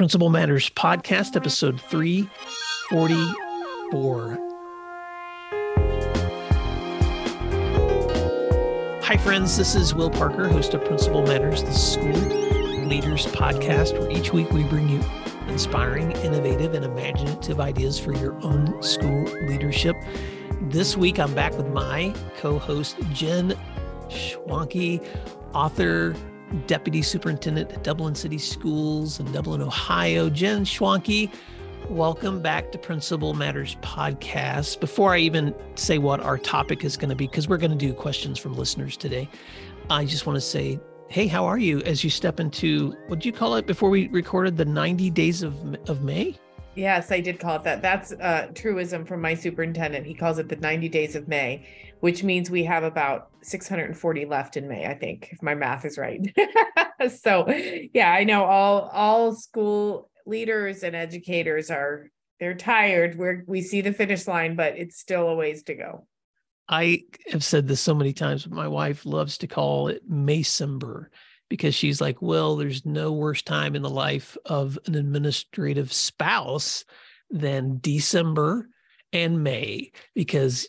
Principal Matters Podcast, episode 344. Hi, friends. This is Will Parker, host of Principal Matters, the School Leaders Podcast, where each week we bring you inspiring, innovative, and imaginative ideas for your own school leadership. This week, I'm back with my co host, Jen Schwanke, author, Deputy Superintendent at Dublin City Schools in Dublin, Ohio. Jen Schwanke, welcome back to Principal Matters Podcast. Before I even say what our topic is going to be, because we're going to do questions from listeners today, I just want to say, hey, how are you as you step into what did you call it before we recorded the 90 days of, of May? Yes, I did call it that. That's a truism from my superintendent. He calls it the 90 days of May, which means we have about 640 left in May, I think, if my math is right. so, yeah, I know all all school leaders and educators are they're tired. We're we see the finish line, but it's still a ways to go. I have said this so many times, but my wife loves to call it Maycember because she's like, well, there's no worse time in the life of an administrative spouse than December and May because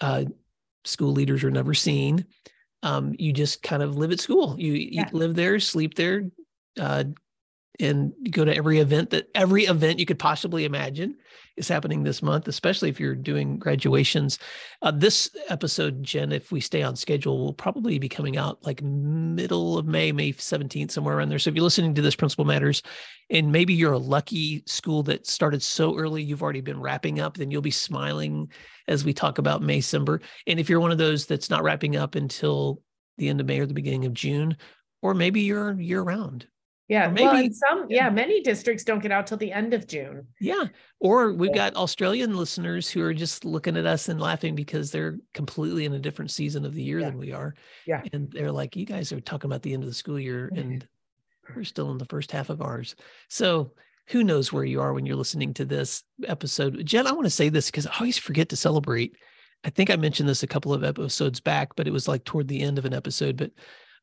uh, school leaders are never seen. Um, you just kind of live at school. You, yeah. you live there, sleep there, uh, and go to every event that every event you could possibly imagine is happening this month, especially if you're doing graduations. Uh, this episode, Jen, if we stay on schedule, will probably be coming out like middle of May, May 17th, somewhere around there. So if you're listening to this, Principal Matters, and maybe you're a lucky school that started so early, you've already been wrapping up, then you'll be smiling as we talk about Maycember. And if you're one of those that's not wrapping up until the end of May or the beginning of June, or maybe you're year round yeah, maybe well, some yeah. yeah, many districts don't get out till the end of June. Yeah, or we've got Australian listeners who are just looking at us and laughing because they're completely in a different season of the year yeah. than we are. Yeah, and they're like, "You guys are talking about the end of the school year, and we're still in the first half of ours." So who knows where you are when you're listening to this episode? Jen, I want to say this because I always forget to celebrate. I think I mentioned this a couple of episodes back, but it was like toward the end of an episode, but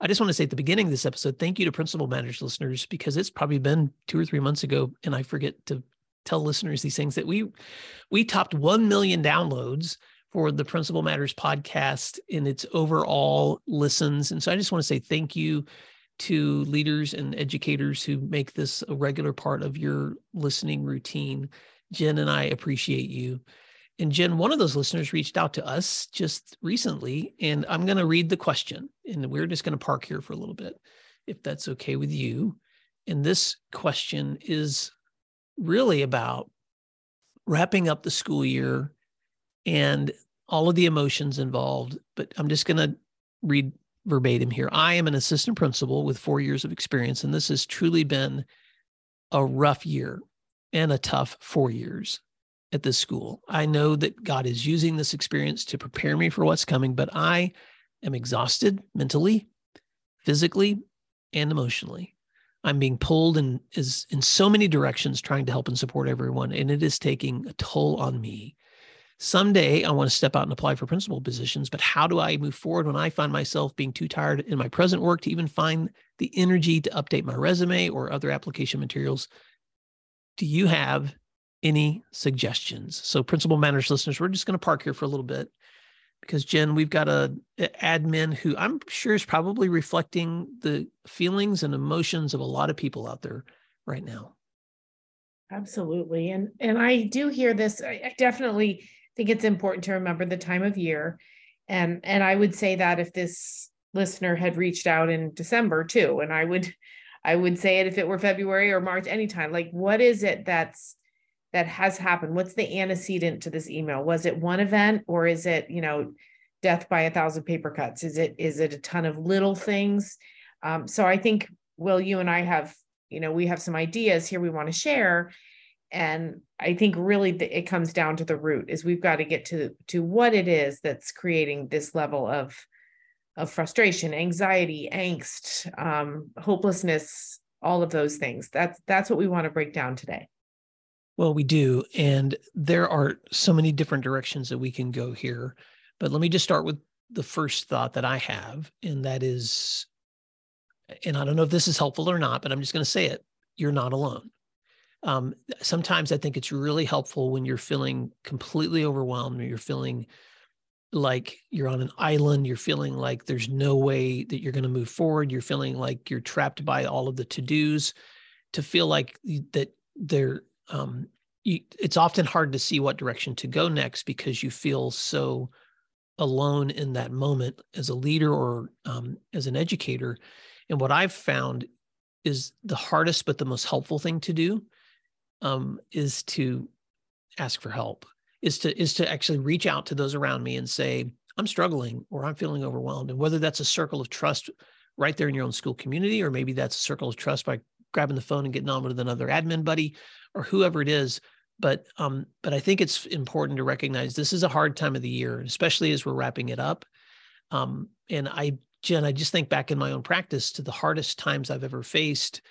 I just want to say at the beginning of this episode, thank you to Principal Matters listeners because it's probably been two or three months ago, and I forget to tell listeners these things that we we topped one million downloads for the Principal Matters podcast in its overall listens, and so I just want to say thank you to leaders and educators who make this a regular part of your listening routine. Jen and I appreciate you. And Jen, one of those listeners reached out to us just recently, and I'm going to read the question, and we're just going to park here for a little bit, if that's okay with you. And this question is really about wrapping up the school year and all of the emotions involved. But I'm just going to read verbatim here. I am an assistant principal with four years of experience, and this has truly been a rough year and a tough four years at this school. I know that God is using this experience to prepare me for what's coming, but I am exhausted mentally, physically, and emotionally. I'm being pulled in is in so many directions trying to help and support everyone, and it is taking a toll on me. Someday I want to step out and apply for principal positions, but how do I move forward when I find myself being too tired in my present work to even find the energy to update my resume or other application materials? Do you have any suggestions. So, Principal Matters listeners, we're just going to park here for a little bit because Jen, we've got a, a, admin who I'm sure is probably reflecting the feelings and emotions of a lot of people out there right now. Absolutely, and and I do hear this. I definitely think it's important to remember the time of year, and and I would say that if this listener had reached out in December too, and I would I would say it if it were February or March, anytime. Like, what is it that's that has happened? What's the antecedent to this email? Was it one event or is it, you know, death by a thousand paper cuts? Is it is it a ton of little things? Um, so I think Will, you and I have, you know, we have some ideas here we want to share. And I think really the, it comes down to the root is we've got to get to to what it is that's creating this level of of frustration, anxiety, angst, um, hopelessness, all of those things. That's that's what we want to break down today. Well, we do. And there are so many different directions that we can go here. But let me just start with the first thought that I have, and that is, and I don't know if this is helpful or not, but I'm just going to say it you're not alone. um, sometimes I think it's really helpful when you're feeling completely overwhelmed or you're feeling like you're on an island, you're feeling like there's no way that you're going to move forward, you're feeling like you're trapped by all of the to-dos, to feel like that there um, you, it's often hard to see what direction to go next because you feel so alone in that moment as a leader or um, as an educator. And what I've found is the hardest but the most helpful thing to do um, is to ask for help is to is to actually reach out to those around me and say i'm struggling or i'm feeling overwhelmed and whether that's a circle of trust right there in your own school community or maybe that's a circle of trust by grabbing the phone and getting on with another admin buddy or whoever it is but um but i think it's important to recognize this is a hard time of the year especially as we're wrapping it up um and i jen i just think back in my own practice to the hardest times i've ever faced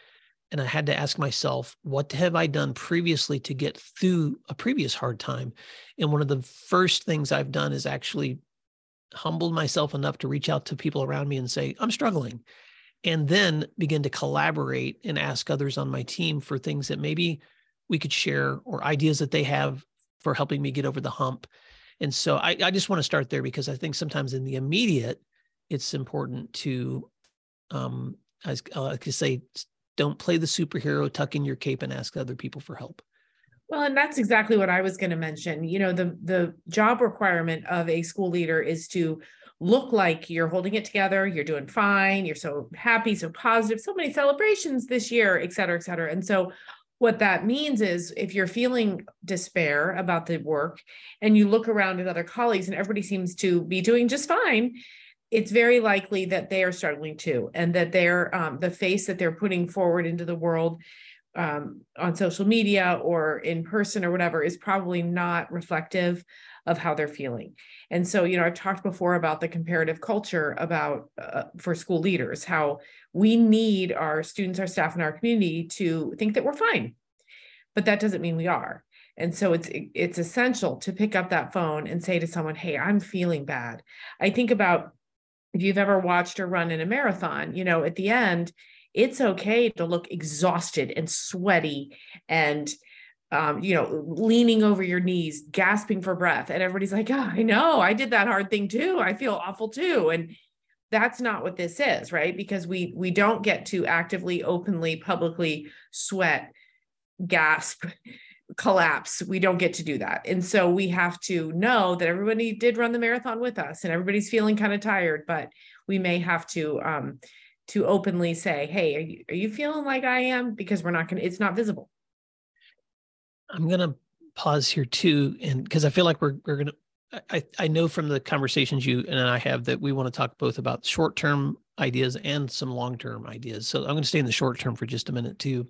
and I had to ask myself, what have I done previously to get through a previous hard time? And one of the first things I've done is actually humbled myself enough to reach out to people around me and say, I'm struggling. And then begin to collaborate and ask others on my team for things that maybe we could share or ideas that they have for helping me get over the hump. And so I, I just want to start there because I think sometimes in the immediate, it's important to, um, as I like to say, don't play the superhero, tuck in your cape and ask other people for help. Well, and that's exactly what I was going to mention. You know, the the job requirement of a school leader is to look like you're holding it together, you're doing fine, you're so happy, so positive, so many celebrations this year, et cetera, et cetera. And so what that means is if you're feeling despair about the work and you look around at other colleagues and everybody seems to be doing just fine, it's very likely that they are struggling too, and that they're um, the face that they're putting forward into the world um, on social media or in person or whatever is probably not reflective of how they're feeling. And so, you know, I've talked before about the comparative culture about uh, for school leaders, how we need our students, our staff, and our community to think that we're fine, but that doesn't mean we are. And so it's it's essential to pick up that phone and say to someone, "Hey, I'm feeling bad." I think about if you've ever watched or run in a marathon, you know, at the end, it's okay to look exhausted and sweaty and um, you know, leaning over your knees, gasping for breath. And everybody's like, oh, I know, I did that hard thing too. I feel awful too. And that's not what this is, right? Because we we don't get to actively, openly, publicly sweat, gasp, collapse. We don't get to do that. And so we have to know that everybody did run the marathon with us and everybody's feeling kind of tired, but we may have to um to openly say, "Hey, are you, are you feeling like I am?" because we're not going to it's not visible. I'm going to pause here too and because I feel like we're we're going to I, I know from the conversations you and I have that we want to talk both about short term ideas and some long term ideas. So I'm going to stay in the short term for just a minute too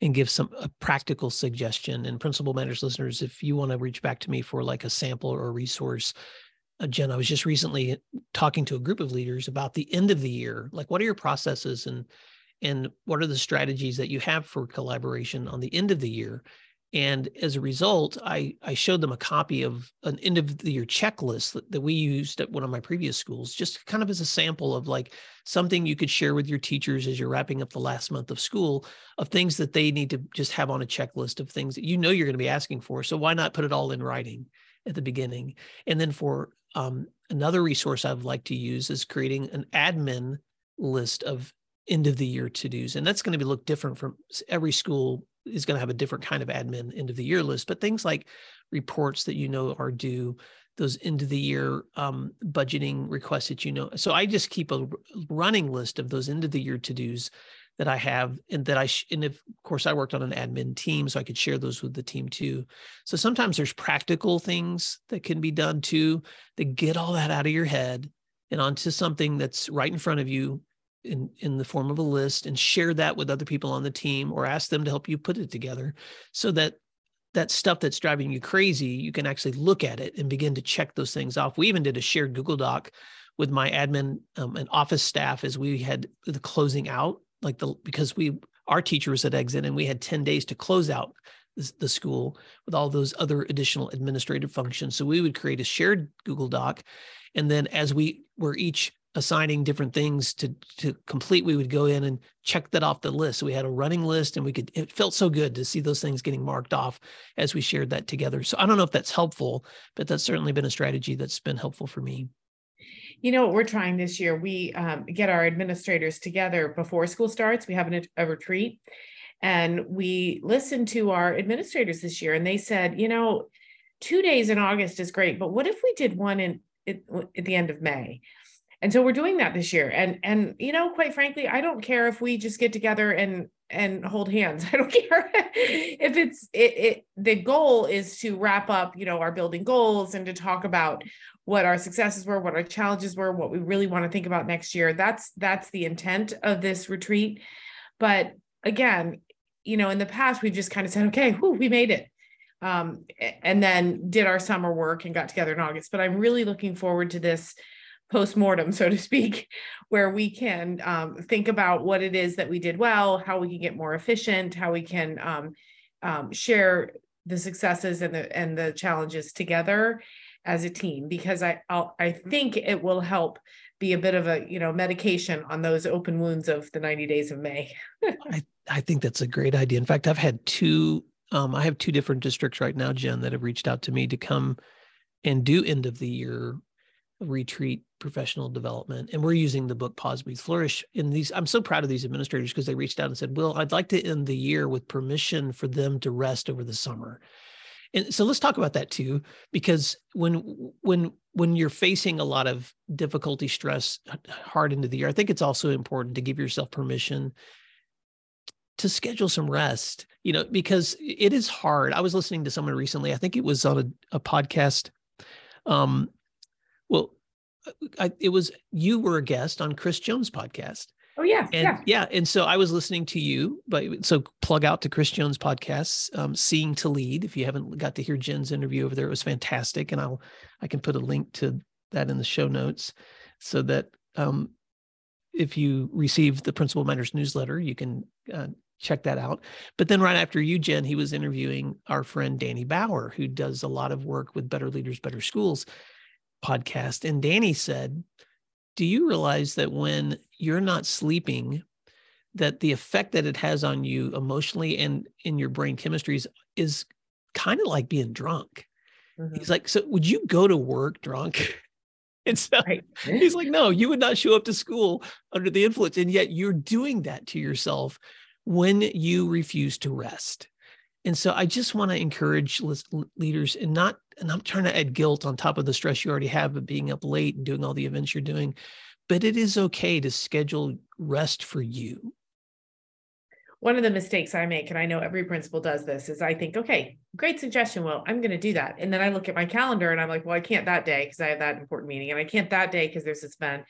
and give some a practical suggestion. And principal matters listeners, if you want to reach back to me for like a sample or a resource, uh, Jen, I was just recently talking to a group of leaders about the end of the year. Like, what are your processes and and what are the strategies that you have for collaboration on the end of the year? And as a result, I, I showed them a copy of an end of the year checklist that, that we used at one of my previous schools, just kind of as a sample of like something you could share with your teachers as you're wrapping up the last month of school of things that they need to just have on a checklist of things that you know you're going to be asking for. So why not put it all in writing at the beginning? And then for um, another resource I'd like to use is creating an admin list of end of the year to dos. And that's going to be look different from every school is going to have a different kind of admin end of the year list, but things like reports that you know are due, those end of the year um, budgeting requests that you know. So I just keep a running list of those end of the year to dos that I have, and that I sh- and of course I worked on an admin team, so I could share those with the team too. So sometimes there's practical things that can be done too that get all that out of your head and onto something that's right in front of you in in the form of a list and share that with other people on the team or ask them to help you put it together so that that stuff that's driving you crazy you can actually look at it and begin to check those things off. We even did a shared google doc with my admin um, and office staff as we had the closing out like the because we our teacher was at exit and we had 10 days to close out the school with all those other additional administrative functions. So we would create a shared google doc and then as we were each assigning different things to to complete we would go in and check that off the list. So we had a running list and we could it felt so good to see those things getting marked off as we shared that together. So i don't know if that's helpful but that's certainly been a strategy that's been helpful for me. You know what we're trying this year? We um, get our administrators together before school starts. We have an, a retreat and we listened to our administrators this year and they said you know two days in august is great but what if we did one in at, at the end of may and so we're doing that this year. And and you know quite frankly i don't care if we just get together and and hold hands. I don't care if it's it, it the goal is to wrap up you know our building goals and to talk about what our successes were what our challenges were what we really want to think about next year. That's that's the intent of this retreat. But again you know in the past we've just kind of said okay whew, we made it. Um, and then did our summer work and got together in august. But i'm really looking forward to this post-mortem so to speak where we can um, think about what it is that we did well how we can get more efficient how we can um, um, share the successes and the and the challenges together as a team because I I'll, I think it will help be a bit of a you know medication on those open wounds of the 90 days of May. I I think that's a great idea. In fact, I've had two um, I have two different districts right now, Jen, that have reached out to me to come and do end of the year retreat professional development and we're using the book pause flourish. In these i'm so proud of these administrators because they reached out and said well i'd like to end the year with permission for them to rest over the summer. And so let's talk about that too because when when when you're facing a lot of difficulty stress hard into the year i think it's also important to give yourself permission to schedule some rest you know because it is hard. I was listening to someone recently i think it was on a, a podcast um I, it was you were a guest on Chris Jones podcast. Oh yeah, and yeah, yeah. And so I was listening to you, but so plug out to Chris Jones podcasts, um, "Seeing to Lead." If you haven't got to hear Jen's interview over there, it was fantastic, and I'll I can put a link to that in the show notes, so that um, if you receive the Principal Matters newsletter, you can uh, check that out. But then right after you, Jen, he was interviewing our friend Danny Bauer, who does a lot of work with Better Leaders, Better Schools podcast. And Danny said, Do you realize that when you're not sleeping, that the effect that it has on you emotionally and in your brain chemistries is kind of like being drunk? Mm-hmm. He's like, So would you go to work drunk? And so right. he's like, No, you would not show up to school under the influence. And yet you're doing that to yourself when you refuse to rest. And so I just want to encourage leaders and not, and I'm trying to add guilt on top of the stress you already have of being up late and doing all the events you're doing, but it is okay to schedule rest for you. One of the mistakes I make, and I know every principal does this, is I think, okay, great suggestion. Well, I'm going to do that. And then I look at my calendar and I'm like, well, I can't that day because I have that important meeting. And I can't that day because there's this event.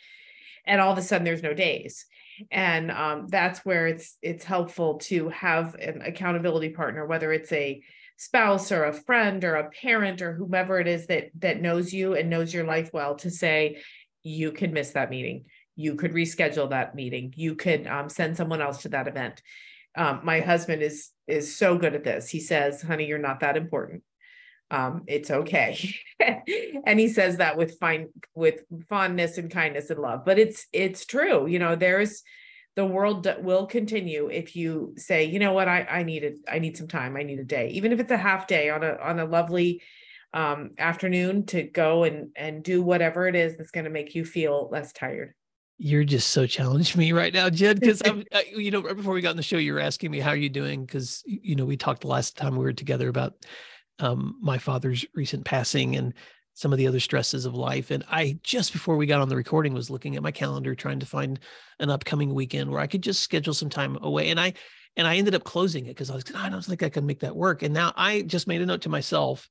And all of a sudden there's no days and um, that's where it's it's helpful to have an accountability partner whether it's a spouse or a friend or a parent or whomever it is that that knows you and knows your life well to say you could miss that meeting. You could reschedule that meeting. You could um, send someone else to that event. Um, my husband is is so good at this. He says honey you're not that important um, it's okay. and he says that with fine with fondness and kindness and love. But it's it's true. You know, there's the world will continue if you say, you know what, I I need it, I need some time, I need a day, even if it's a half day on a on a lovely um, afternoon to go and and do whatever it is that's going to make you feel less tired. You're just so challenged me right now, Jen. Because I'm, you know, right before we got on the show, you were asking me how are you doing because you know we talked the last time we were together about um, my father's recent passing and some of the other stresses of life. And I just before we got on the recording was looking at my calendar trying to find an upcoming weekend where I could just schedule some time away. And I and I ended up closing it because I was I don't think I can make that work. And now I just made a note to myself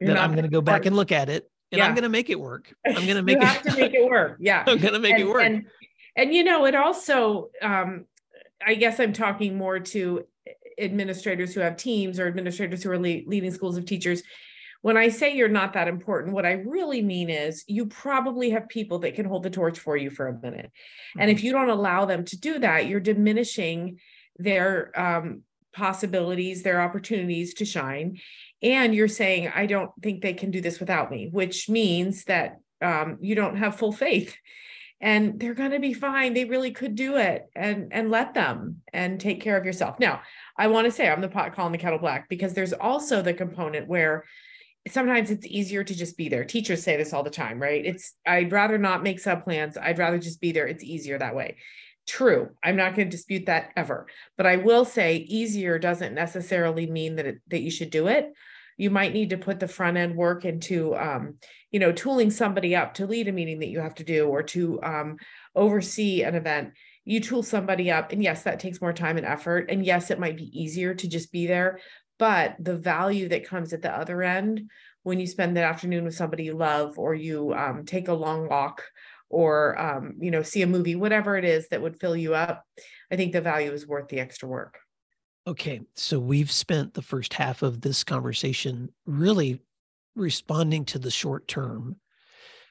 You're that I'm going to go back and look at it and yeah. I'm going to make it work. I'm going to make it to make it work. Yeah. I'm going to make and, it work. And, and you know, it also um I guess I'm talking more to administrators who have teams or administrators who are le- leading schools of teachers when I say you're not that important, what I really mean is you probably have people that can hold the torch for you for a minute. Mm-hmm. And if mm-hmm. you don't allow them to do that, you're diminishing their um, possibilities, their opportunities to shine. And you're saying, I don't think they can do this without me, which means that um, you don't have full faith and they're going to be fine they really could do it and and let them and take care of yourself now i want to say i'm the pot calling the kettle black because there's also the component where sometimes it's easier to just be there. Teachers say this all the time right? It's i'd rather not make sub plans i'd rather just be there. It's easier that way. True. I'm not going to dispute that ever. But i will say easier doesn't necessarily mean that it, that you should do it. You might need to put the front end work into um, you know tooling somebody up to lead a meeting that you have to do or to um, oversee an event you tool somebody up and yes that takes more time and effort and yes it might be easier to just be there but the value that comes at the other end when you spend the afternoon with somebody you love or you um, take a long walk or um, you know see a movie whatever it is that would fill you up i think the value is worth the extra work Okay, so we've spent the first half of this conversation really responding to the short term.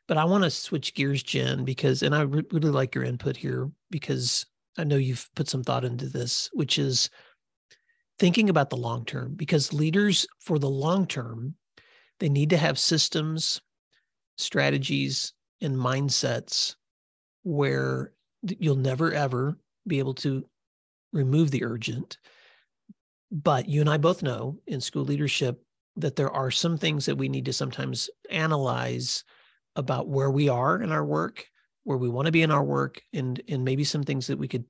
But I want to switch gears, Jen, because, and I re- really like your input here because I know you've put some thought into this, which is thinking about the long term. Because leaders for the long term, they need to have systems, strategies, and mindsets where you'll never ever be able to remove the urgent but you and I both know in school leadership that there are some things that we need to sometimes analyze about where we are in our work, where we want to be in our work, and and maybe some things that we could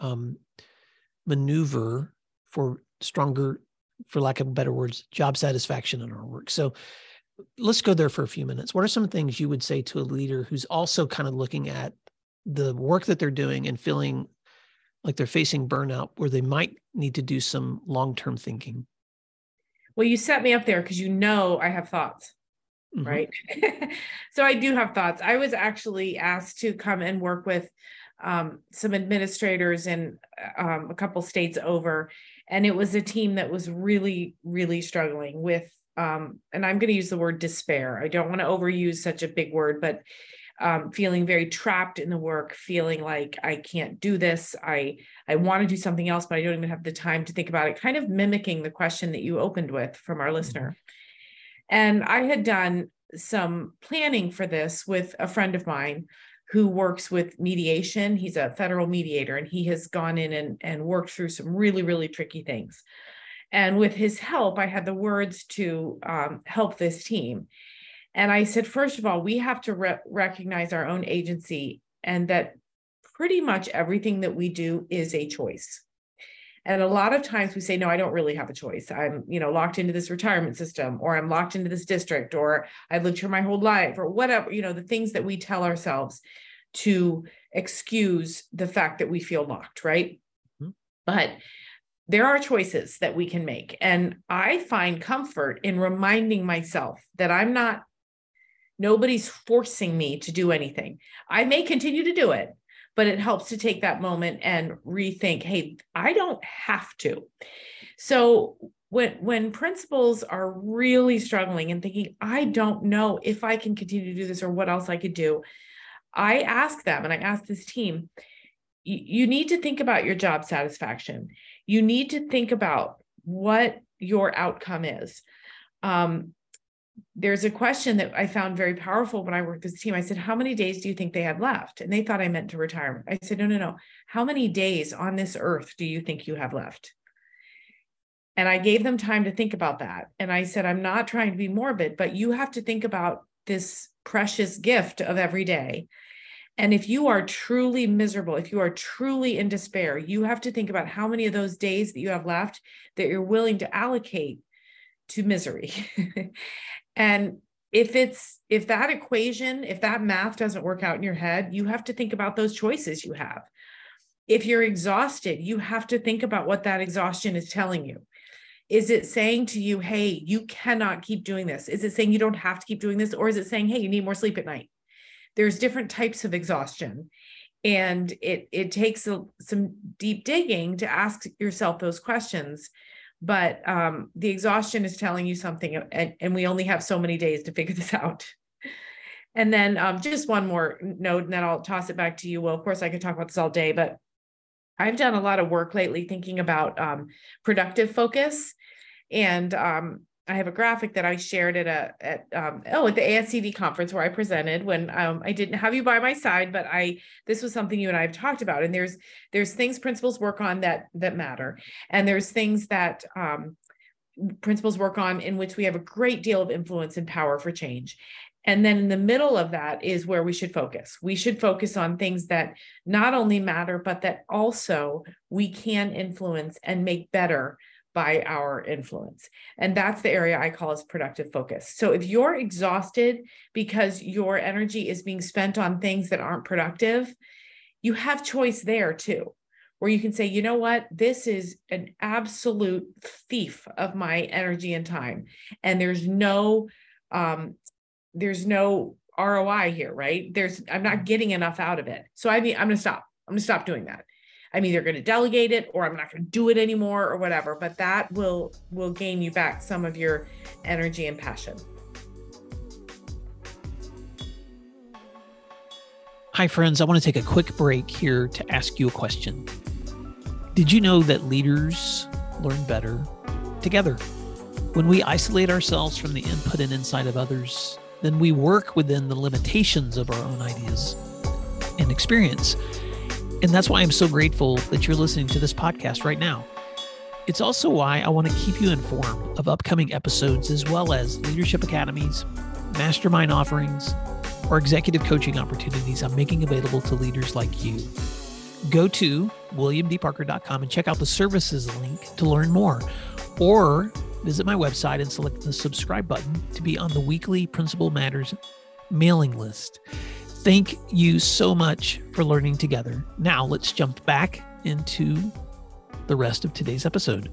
um, maneuver for stronger, for lack of better words, job satisfaction in our work. So let's go there for a few minutes. What are some things you would say to a leader who's also kind of looking at the work that they're doing and feeling like they're facing burnout where they might need to do some long-term thinking well you set me up there because you know i have thoughts mm-hmm. right so i do have thoughts i was actually asked to come and work with um, some administrators in um, a couple states over and it was a team that was really really struggling with um, and i'm going to use the word despair i don't want to overuse such a big word but um, feeling very trapped in the work, feeling like I can't do this. I I want to do something else, but I don't even have the time to think about it. Kind of mimicking the question that you opened with from our listener. And I had done some planning for this with a friend of mine who works with mediation. He's a federal mediator and he has gone in and, and worked through some really, really tricky things. And with his help, I had the words to um, help this team. And I said, first of all, we have to re- recognize our own agency and that pretty much everything that we do is a choice. And a lot of times we say, no, I don't really have a choice. I'm, you know, locked into this retirement system, or I'm locked into this district, or I've lived here my whole life, or whatever, you know, the things that we tell ourselves to excuse the fact that we feel locked, right? Mm-hmm. But there are choices that we can make. And I find comfort in reminding myself that I'm not Nobody's forcing me to do anything. I may continue to do it, but it helps to take that moment and rethink, hey, I don't have to. So when when principals are really struggling and thinking, I don't know if I can continue to do this or what else I could do, I ask them and I ask this team, you need to think about your job satisfaction. You need to think about what your outcome is. Um, there's a question that I found very powerful when I worked with this team. I said, How many days do you think they had left? And they thought I meant to retirement. I said, No, no, no. How many days on this earth do you think you have left? And I gave them time to think about that. And I said, I'm not trying to be morbid, but you have to think about this precious gift of every day. And if you are truly miserable, if you are truly in despair, you have to think about how many of those days that you have left that you're willing to allocate to misery. And if it's if that equation, if that math doesn't work out in your head, you have to think about those choices you have. If you're exhausted, you have to think about what that exhaustion is telling you. Is it saying to you, hey, you cannot keep doing this? Is it saying you don't have to keep doing this? Or is it saying, hey, you need more sleep at night? There's different types of exhaustion. And it, it takes a, some deep digging to ask yourself those questions but um, the exhaustion is telling you something and, and we only have so many days to figure this out. And then um, just one more note and then i'll toss it back to you. Well of course i could talk about this all day but i've done a lot of work lately thinking about um, productive focus and um, I have a graphic that I shared at a at um, oh at the ASCD conference where I presented when um, I didn't have you by my side, but I this was something you and I have talked about. And there's there's things principals work on that that matter, and there's things that um, principals work on in which we have a great deal of influence and power for change. And then in the middle of that is where we should focus. We should focus on things that not only matter, but that also we can influence and make better by our influence. And that's the area I call as productive focus. So if you're exhausted because your energy is being spent on things that aren't productive, you have choice there too, where you can say, you know what, this is an absolute thief of my energy and time. And there's no, um, there's no ROI here, right? There's, I'm not getting enough out of it. So I mean, I'm going to stop. I'm going to stop doing that. I'm either going to delegate it or I'm not going to do it anymore or whatever, but that will will gain you back some of your energy and passion. Hi friends, I want to take a quick break here to ask you a question. Did you know that leaders learn better together? When we isolate ourselves from the input and insight of others, then we work within the limitations of our own ideas and experience. And that's why I'm so grateful that you're listening to this podcast right now. It's also why I want to keep you informed of upcoming episodes as well as leadership academies, mastermind offerings, or executive coaching opportunities I'm making available to leaders like you. Go to williamdparker.com and check out the services link to learn more, or visit my website and select the subscribe button to be on the weekly Principal Matters mailing list. Thank you so much for learning together. Now let's jump back into the rest of today's episode.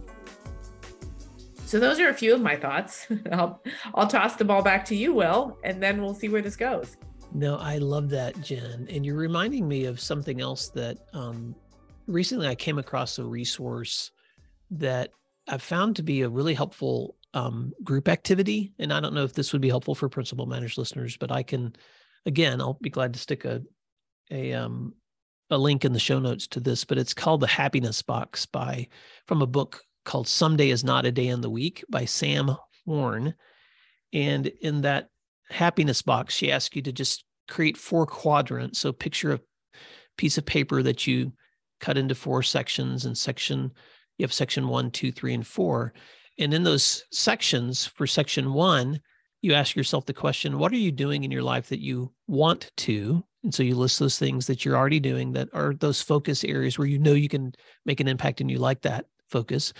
So those are a few of my thoughts. I'll I'll toss the ball back to you, Will, and then we'll see where this goes. No, I love that, Jen. And you're reminding me of something else that um, recently I came across a resource that I found to be a really helpful um, group activity. And I don't know if this would be helpful for Principal Matters listeners, but I can again, I'll be glad to stick a a um a link in the show notes to this, but it's called the Happiness Box by from a book called Someday is Not a Day in the Week by Sam Horn. And in that happiness box, she asks you to just create four quadrants. So picture a piece of paper that you cut into four sections and section you have section one, two, three, and four. And in those sections for section one, you ask yourself the question what are you doing in your life that you want to? And so you list those things that you're already doing that are those focus areas where you know you can make an impact and you like that focus.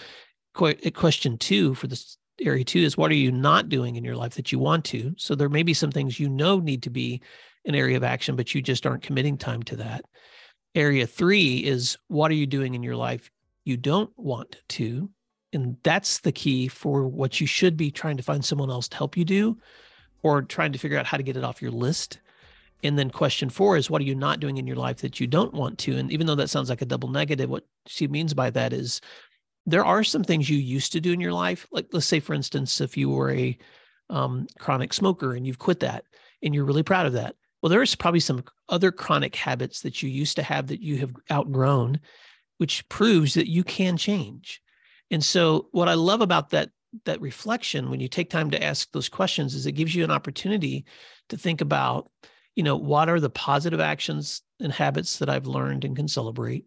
Uh, question two for this area two is what are you not doing in your life that you want to? So there may be some things you know need to be an area of action but you just aren't committing time to that. Area three is what are you doing in your life you don't want to and that's the key for what you should be trying to find someone else to help you do or trying to figure out how to get it off your list. And then question four is what are you not doing in your life that you don't want to? And even though that sounds like a double negative what she means by that is there are some things you used to do in your life. Like let's say for instance if you were a um, chronic smoker and you've quit that and you're really proud of that. Well there's probably some other chronic habits that you used to have that you have outgrown which proves that you can change and so what I love about that that reflection when you take time to ask those questions is it gives you an opportunity to think about, you know, what are the positive actions and habits that I've learned and can celebrate?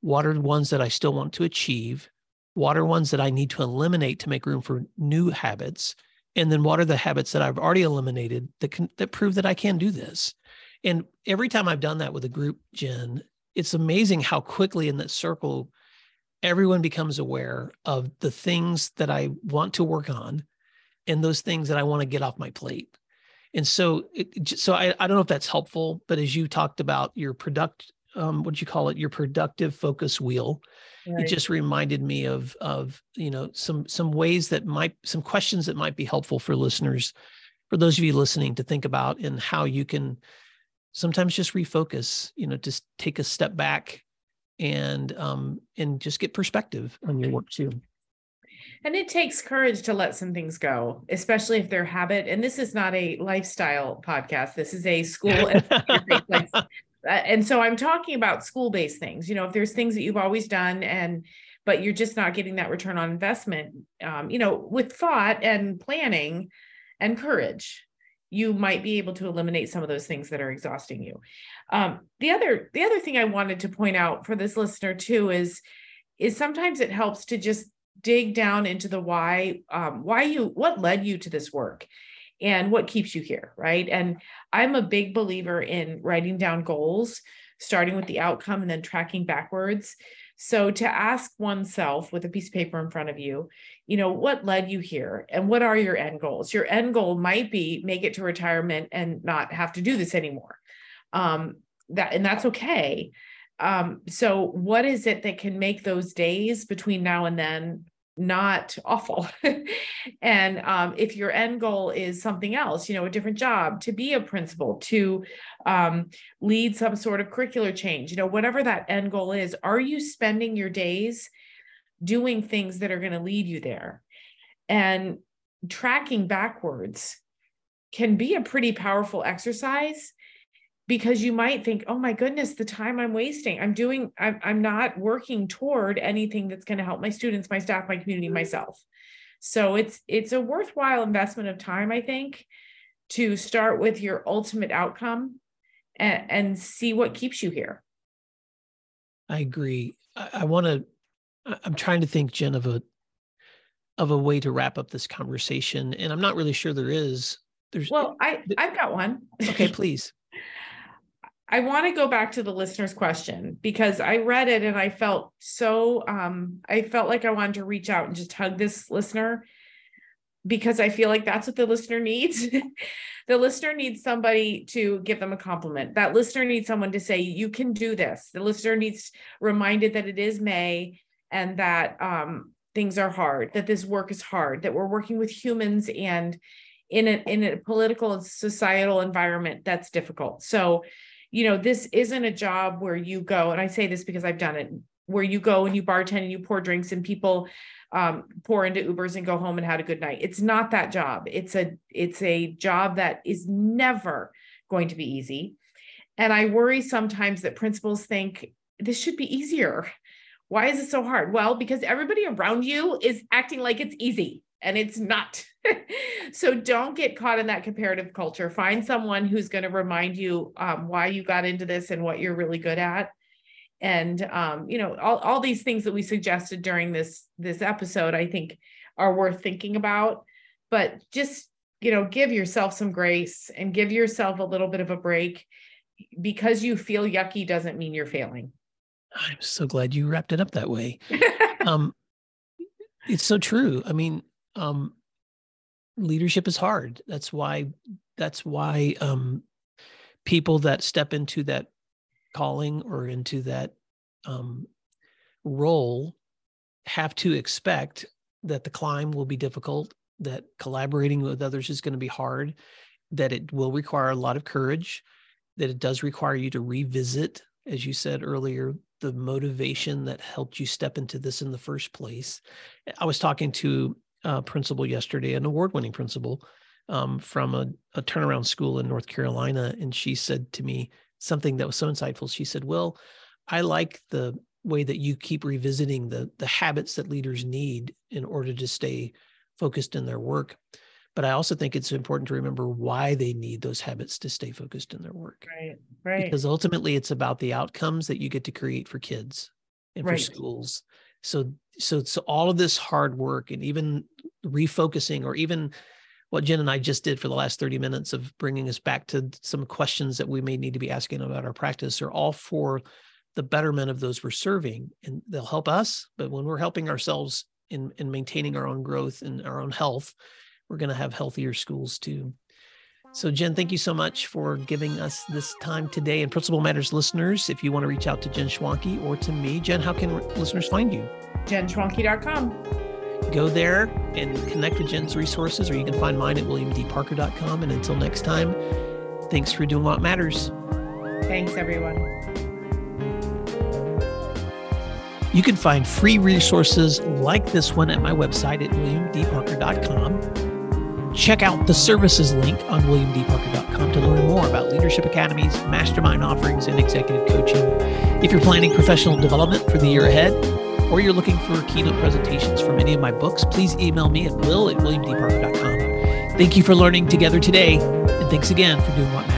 What are the ones that I still want to achieve? What are ones that I need to eliminate to make room for new habits? And then what are the habits that I've already eliminated that can that prove that I can do this? And every time I've done that with a group, Jen, it's amazing how quickly in that circle everyone becomes aware of the things that I want to work on and those things that I want to get off my plate. And so, it, so I, I don't know if that's helpful, but as you talked about your product, um, what you call it, your productive focus wheel, right. it just reminded me of, of, you know, some, some ways that might, some questions that might be helpful for listeners, for those of you listening to think about and how you can sometimes just refocus, you know, just take a step back and um, and just get perspective on your work too. And it takes courage to let some things go, especially if they're habit. And this is not a lifestyle podcast. This is a school. and so I'm talking about school based things. You know, if there's things that you've always done and but you're just not getting that return on investment. Um, you know, with thought and planning and courage, you might be able to eliminate some of those things that are exhausting you. Um, the other the other thing I wanted to point out for this listener too is is sometimes it helps to just dig down into the why um, why you what led you to this work and what keeps you here right? And i'm a big believer in writing down goals starting with the outcome and then tracking backwards. So to ask oneself with a piece of paper in front of you you know what led you here and what are your end goals? Your end goal might be make it to retirement and not have to do this anymore um that and that's okay. Um, so what is it that can make those days between now and then not awful? And um, if your end goal is something else you know a different job to be a principal to um, lead some sort of curricular change you know whatever that end goal is are you spending your days doing things that are going to lead you there? And tracking backwards can be a pretty powerful exercise because you might think oh my goodness the time i'm wasting i'm doing i'm, I'm not working toward anything that's going to help my students my staff my community mm-hmm. myself. So it's it's a worthwhile investment of time i think to start with your ultimate outcome and, and see what keeps you here. I agree. I, I want to i'm trying to think jen of a of a way to wrap up this conversation and i'm not really sure there is. There's well i i've got one. Okay please I want to go back to the listener's question because I read it and I felt so um I felt like I wanted to reach out and just hug this listener because I feel like that's what the listener needs. the listener needs somebody to give them a compliment. That listener needs someone to say you can do this. The listener needs reminded that it is May and that um things are hard, that this work is hard, that we're working with humans and in a in a political and societal environment that's difficult. So you know, this isn't a job where you go, and I say this because I've done it, where you go and you bartend and you pour drinks and people um, pour into Ubers and go home and had a good night. It's not that job. It's a it's a job that is never going to be easy. And I worry sometimes that principals think this should be easier. Why is it so hard? Well, because everybody around you is acting like it's easy and it's not. so don't get caught in that comparative culture. Find someone who's going to remind you um, why you got into this and what you're really good at. And um, you know, all, all these things that we suggested during this this episode, I think are worth thinking about. But just you know, give yourself some grace and give yourself a little bit of a break. Because you feel yucky doesn't mean you're failing. I'm so glad you wrapped it up that way. um, it's so true. I mean, um, leadership is hard. That's why that's why um, people that step into that calling or into that um, role have to expect that the climb will be difficult, that collaborating with others is going to be hard, that it will require a lot of courage, that it does require you to revisit, as you said earlier, the motivation that helped you step into this in the first place. I was talking to uh, principal yesterday, an award winning principal um, from a, a, turnaround school in North Carolina. And she said to me something that was so insightful. She said, Well, I like the way that you keep revisiting the, the habits that leaders need in order to stay focused in their work. But I also think it's important to remember why they need those habits to stay focused in their work. Right, right. Because ultimately, it's about the outcomes that you get to create for kids and right. for schools so so so all of this hard work and even refocusing or even what Jen and I just did for the last 30 minutes of bringing us back to some questions that we may need to be asking about our practice are all for the betterment of those we're serving. And they'll help us but when we're helping ourselves in in maintaining our own growth and our own health we're going to have healthier schools too so, Jen, thank you so much for giving us this time today. And Principal Matters listeners, if you want to reach out to Jen Schwanke or to me, Jen, how can listeners find you? JenSchwanke.com. Go there and connect with Jen's resources, or you can find mine at WilliamDParker.com. And until next time, thanks for doing what matters. Thanks, everyone. You can find free resources like this one at my website at WilliamDParker.com. Check out the services link on williamdparker.com to learn more about leadership academies, mastermind offerings, and executive coaching. If you're planning professional development for the year ahead, or you're looking for keynote presentations from any of my books, please email me at will at williamdparker.com. Thank you for learning together today, and thanks again for doing what